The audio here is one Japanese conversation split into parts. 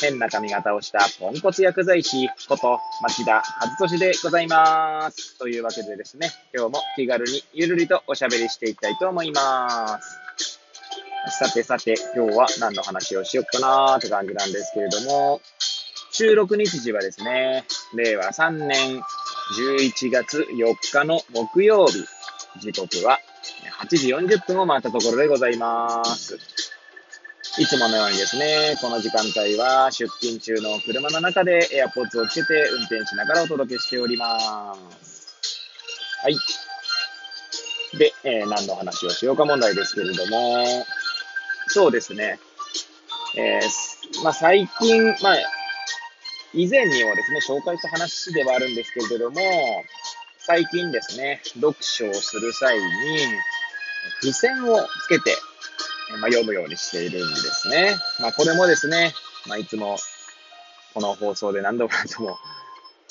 変な髪型をしたポンコツ薬剤師こと町田和俊でございます。というわけでですね、今日も気軽にゆるりとおしゃべりしていきたいと思います。さてさて、今日は何の話をしよっかなーって感じなんですけれども、収録日時はですね、令和3年11月4日の木曜日、時刻は8時40分を回ったところでございます。いつものようにですね、この時間帯は出勤中の車の中で AirPods をつけて運転しながらお届けしております。はい。で、えー、何の話をしようか問題ですけれども、そうですね。えー、まあ、最近、まあ、以前にもですね、紹介した話ではあるんですけれども、最近ですね、読書をする際に、付箋をつけて、まあ、読むようにしているんですね。まあ、これもですね、まあ、いつも、この放送で何度も何度も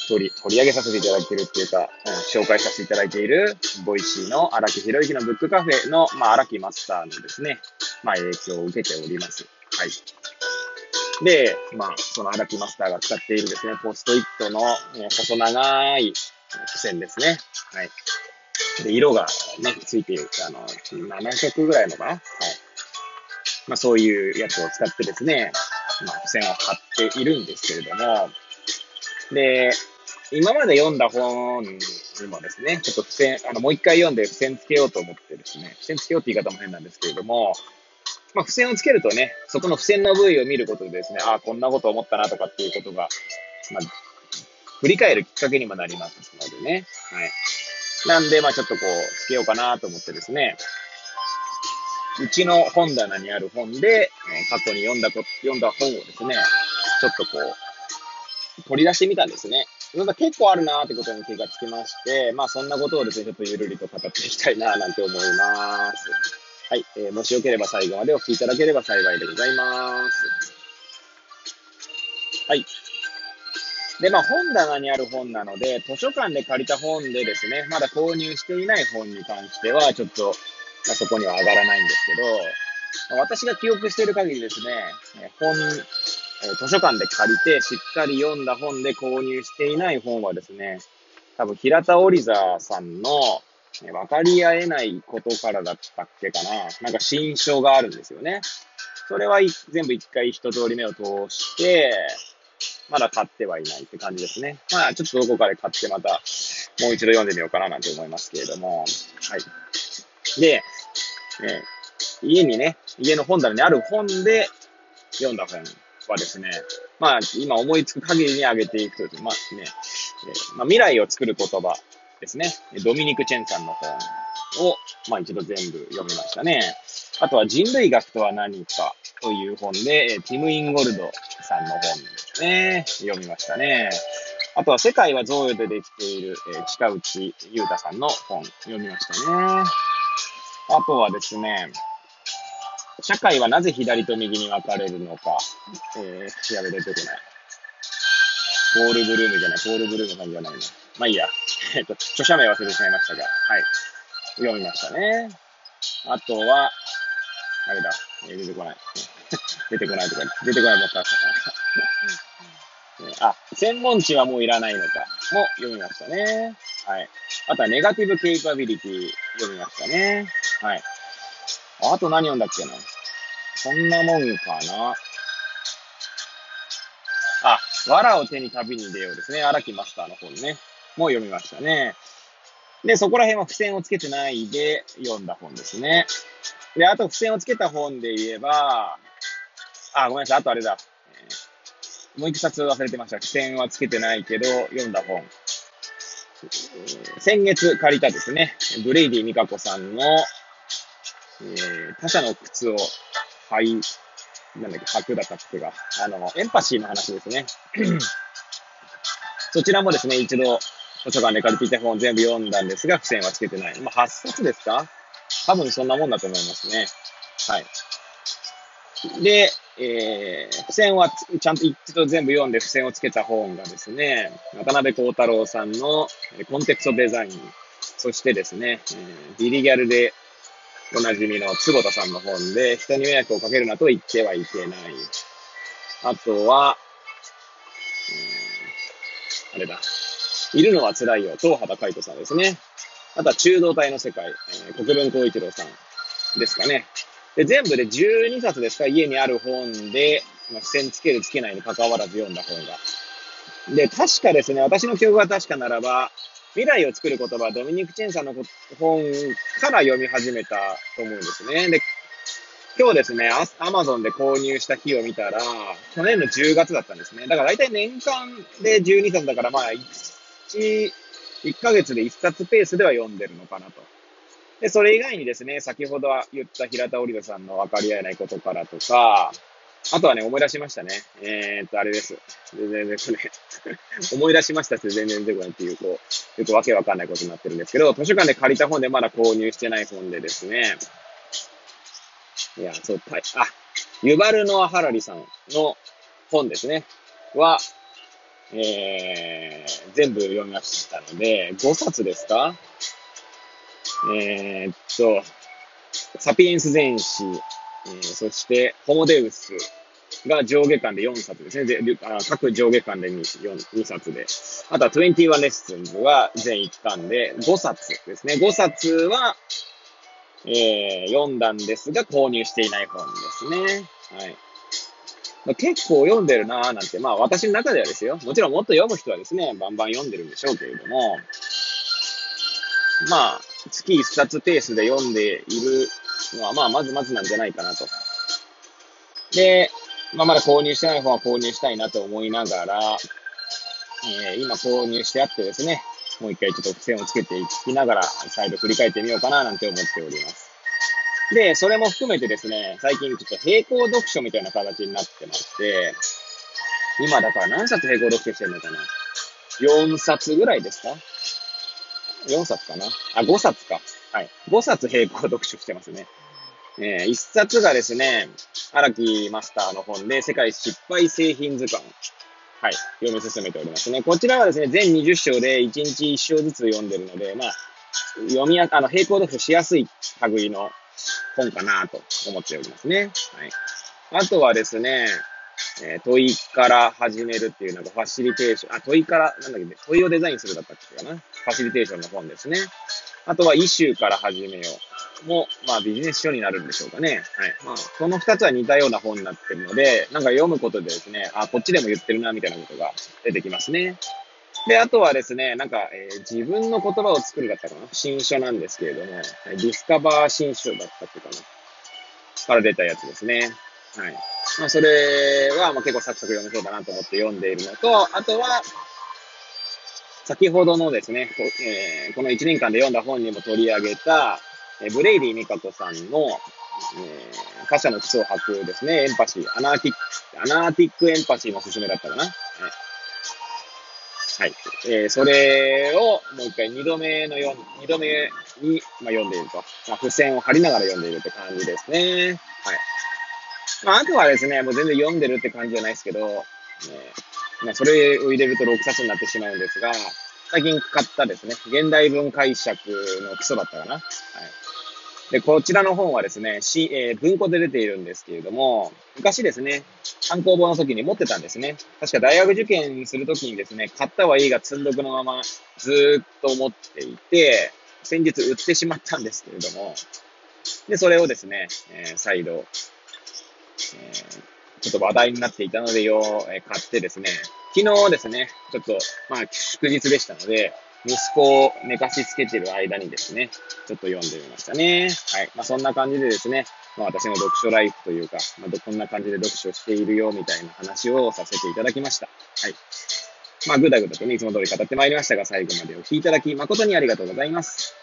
取り、取り上げさせていただいているっていうか、うん、紹介させていただいている、ボイシーの荒木博行のブックカフェの、まあ、荒木マスターのですね、まあ、影響を受けております。はい。で、まあ、その荒木マスターが使っているですね、ポストイットの、え細長い付箋ですね。はい。で、色がね、ついている、あの、7色ぐらいのかなはい。まあ、そういうやつを使ってですね、まあ、付箋を貼っているんですけれども、で、今まで読んだ本にもですね、ちょっと付箋、あの、もう一回読んで付箋つけようと思ってですね、付箋つけようって言い方も変なんですけれども、まあ、付箋をつけるとね、そこの付箋の部位を見ることでですね、ああ、こんなこと思ったなとかっていうことが、まあ、振り返るきっかけにもなりますのでね。はい。なんで、まあちょっとこう、つけようかなと思ってですね、うちの本棚にある本で、過去に読んだこ、読んだ本をですね、ちょっとこう、取り出してみたんですね。なんか結構あるなーってことに気がつきまして、まあそんなことをですね、ちょっとゆるりと語っていきたいなーなんて思います。はい、えー、もしよければ最後までお聞きいただければ幸いでございます。はい。で、まあ本棚にある本なので、図書館で借りた本でですね、まだ購入していない本に関しては、ちょっとまあ、そこには上がらないんですけど、私が記憶している限りですね、本、図書館で借りてしっかり読んだ本で購入していない本はですね、多分平田織座さんの分かり合えないことからだったっけかな。なんか新書があるんですよね。それは全部一回一通り目を通して、まだ買ってはいないって感じですね。まあちょっとどこかで買ってまたもう一度読んでみようかななんて思いますけれども。はい。で、えー、家にね、家の本棚にある本で読んだ本はですね、まあ、今思いつく限りに上げていくとですね、まあね、え、まあ、未来を作る言葉ですね。ドミニク・チェンさんの本を、まあ一度全部読みましたね。あとは人類学とは何かという本で、ティム・インゴルドさんの本ですね。読みましたね。あとは世界は贈与でできている、えー、近内裕太さんの本読みましたね。あとはですね、社会はなぜ左と右に分かれるのか、えー、やべ、出てこない。ポール・ブルームじゃない、ポール・ブルームさんじゃないの。まあいいや。えっと、著者名忘れてしまいましたが、はい。読みましたね。あとは、あれだ、えー、出てこない。出てこないとか、出てこないばっか あ、専門知はもういらないのかも読みましたね。はい。あとはネガティブケイパビリティ読みましたね。はい。あと何読んだっけな？そんなもんかな。あ、藁を手に旅に出ようですね。荒木マスターの本ね。もう読みましたね。で、そこら辺は付箋をつけてないで読んだ本ですね。で、あと付箋をつけた本で言えば、あ、ごめんなさい。あとあれだ。えー、もう一冊忘れてました。付箋はつけてないけど、読んだ本。先月借りたですね、ブレイディ・ミカコさんのえー、他者の靴を履い、なんだっけ、履くだったっけが、あの、エンパシーの話ですね。そちらもですね、一度図書館で借りていた本全部読んだんですが、付箋はつけてない。まあ、8冊ですか？多分そんなもんだと思いますね。はい。で、えー、付箋はちゃんと一度全部読んで付箋をつけた本がですね、渡辺幸太郎さんのコンテクストデザイン、そしてですね、えー、ビリギャルでおなじみの坪田さんの本で、人に迷惑をかけるなと言ってはいけない。あとは、あれだ。いるのは辛いよ。東畑海人さんですね。あとは中道体の世界、えー、国分光一郎さんですかね。で、全部で12冊ですか、家にある本で、まあ、付箋つけるつけないに関わらず読んだ本が。で、確かですね、私の記憶が確かならば、未来を作る言葉、ドミニク・チェンさんの本から読み始めたと思うんですね。で、今日ですね、アマゾンで購入した日を見たら、去年の10月だったんですね。だから大体年間で12冊だから、まあ、1、1ヶ月で1冊ペースでは読んでるのかなと。で、それ以外にですね、先ほどは言った平田織田さんの分かり合えないことからとか、あとはね、思い出しましたね。えー、っと、あれです。全然ですね。思い出しましたって全然出てこないっていう、こう、よくわけわかんないことになってるんですけど、図書館で借りた本でまだ購入してない本でですね、いや、そう、はい。あ、ユバルノア・ハラリさんの本ですね。は、えー、全部読みましたので、5冊ですか？えー、っと、サピエンス全史、えー、そしてホモデウスが上下巻で4冊ですね。であ各上下巻で 2, 2冊で。あとは21レッスンズは全1巻で5冊ですね。5冊は、えー、読んだんですが、購入していない本ですね。はい。まあ、結構読んでるなぁなんて、まあ私の中ではですよ。もちろんもっと読む人はですね、バンバン読んでるんでしょうけれども、まあ、月1冊ペースで読んでいるのは、まあ、まずまずなんじゃないかなと。で、まあ、まだ購入してない本は購入したいなと思いながら、えー、今購入してあってですね、もう一回ちょっと付箋をつけていきながら、再度振り返ってみようかななんて思っております。で、それも含めてですね、最近ちょっと並行読書みたいな形になってまして、今だから何冊並行読書してるのかな ?4 冊ぐらいですか？?4 冊かな？あ、5冊か。はい。5冊並行読書してますね。えー、1冊がですね、荒木マスターの本で、世界失敗製品図鑑。はい。読み進めておりますね。こちらはですね、全20章で1日1章ずつ読んでるので、まあ、読みや、あの、並行読書しやすい類の本かなと思っておりますね。はい。あとはですね、えー、問いから始めるっていうなんかファシリテーション、あ、問いから、なんだっけ、問いをデザインするだったっけかな。ファシリテーションの本ですね。あとは、イシューから始めよう。も、まあ、ビジネス書になるんでしょうかね。はい。まあ、この二つは似たような本になってるので、なんか読むことでですね、あ、こっちでも言ってるな、みたいなことが出てきますね。で、あとはですね、なんか、えー、自分の言葉を作るだったかな新書なんですけれども、ディスカバー新書だったっけかなから出たやつですね。はい。まあ、それは、まあ、結構サクサク読めそうだなと思って読んでいるのと、あとは、先ほどのですね、こ,、えー、この1年間で読んだ本にも取り上げた、えー、ブレイディ・ミカコさんの、えー、他者の靴を履くですね、エンパシー、アナーティック、アナーティックエンパシーの勧めだったかな。はいはい。えー、それをもう一回二度目のよ、二度目に、まあ、読んでいると。まあ、付箋を貼りながら読んでいるって感じですね。はい。まあ、あとはですね、もう全然読んでるって感じじゃないですけど、ね、まあ、それを入れると6冊になってしまうんですが、最近買ったですね、現代文解釈の基礎だったかな。はい。で、こちらの本はですね、し、えー、文庫で出ているんですけれども、昔ですね、参考本の時に持ってたんですね。確か大学受験する時にですね、買ったはいいが積んどくのままずっと持っていて、先日売ってしまったんですけれども、で、それをですね、えー、再度、ちょっと話題になっていたのでよ、え、買ってですね、昨日ですね、ちょっと、まあ、祝日でしたので、息子を寝かしつけてる間にですね、ちょっと読んでみましたね。はい。まあ、そんな感じでですね、まあ、私の読書ライフというか、まあ、こんな感じで読書しているよ、みたいな話をさせていただきました。はい。まあ、ぐだぐだとね、いつも通り語ってまいりましたが、最後までお聞きいただき、誠にありがとうございます。